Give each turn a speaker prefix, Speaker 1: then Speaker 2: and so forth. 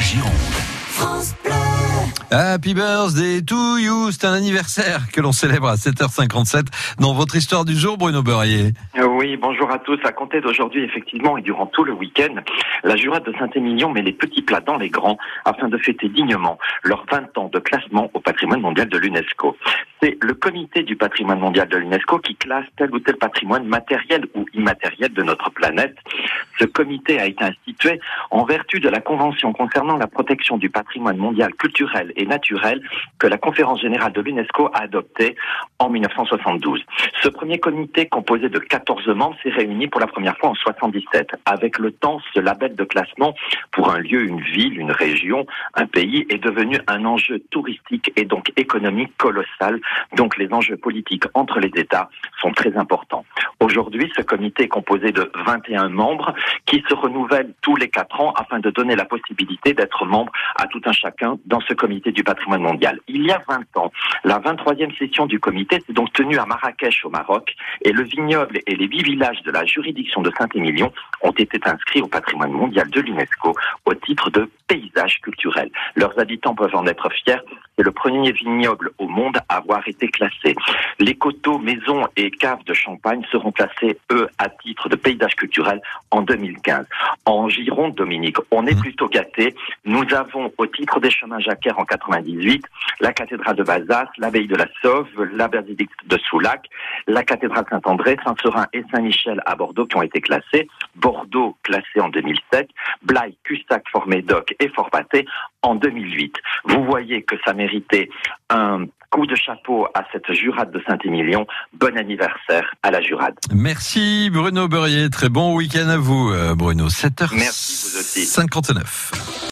Speaker 1: Gironde.
Speaker 2: Happy birthday to you, c'est un anniversaire que l'on célèbre à 7h57 dans votre histoire du jour, Bruno Beurrier.
Speaker 3: Oui, bonjour à tous. À compter d'aujourd'hui, effectivement, et durant tout le week-end, la Jurade de Saint-Émilion met les petits plats dans les grands afin de fêter dignement leurs 20 ans de classement au patrimoine mondial de l'UNESCO. C'est le comité du patrimoine mondial de l'UNESCO qui classe tel ou tel patrimoine matériel ou immatériel de notre planète. Ce comité a été institué en vertu de la Convention concernant la protection du patrimoine mondial culturel et naturel que la Conférence générale de l'UNESCO a adoptée en 1972. Ce premier comité, composé de 14 membres, s'est réuni pour la première fois en 77. Avec le temps, ce label de classement pour un lieu, une ville, une région, un pays est devenu un enjeu touristique et donc économique colossal. Donc les enjeux politiques entre les États sont très importants. Aujourd'hui, ce comité est composé de 21 membres qui se renouvellent tous les quatre ans afin de donner la possibilité d'être membre à tout un chacun dans ce comité du patrimoine mondial. Il y a 20 ans, la 23e session du comité s'est donc tenue à Marrakech au Maroc et le vignoble et les huit villages de la juridiction de Saint-Émilion ont été inscrits au patrimoine mondial de l'UNESCO au titre de paysage culturel. Leurs habitants peuvent en être fiers. C'est le premier vignoble au monde à avoir été classé. Les coteaux, maisons et caves de champagne seront classés, eux, à titre de paysage culturel en 2015. En Gironde, Dominique, on est plutôt gâtés. Nous avons, au titre des chemins jacquaires en 98, la cathédrale de Bazas, l'abbaye de la Sauve, la basilique de Soulac, la cathédrale Saint-André, Saint-Seurin et Saint-Michel à Bordeaux qui ont été classés. Bordeaux classé en 2007, Blaye, Cussac, Fort-Médoc et Fort-Pâté en 2008. Vous voyez que ça méritait un coup de chapeau à cette jurade de Saint-Émilion. Bon anniversaire à la jurade.
Speaker 2: Merci Bruno Beurrier, très bon week-end à vous euh, Bruno. 7h59.
Speaker 3: Merci vous aussi.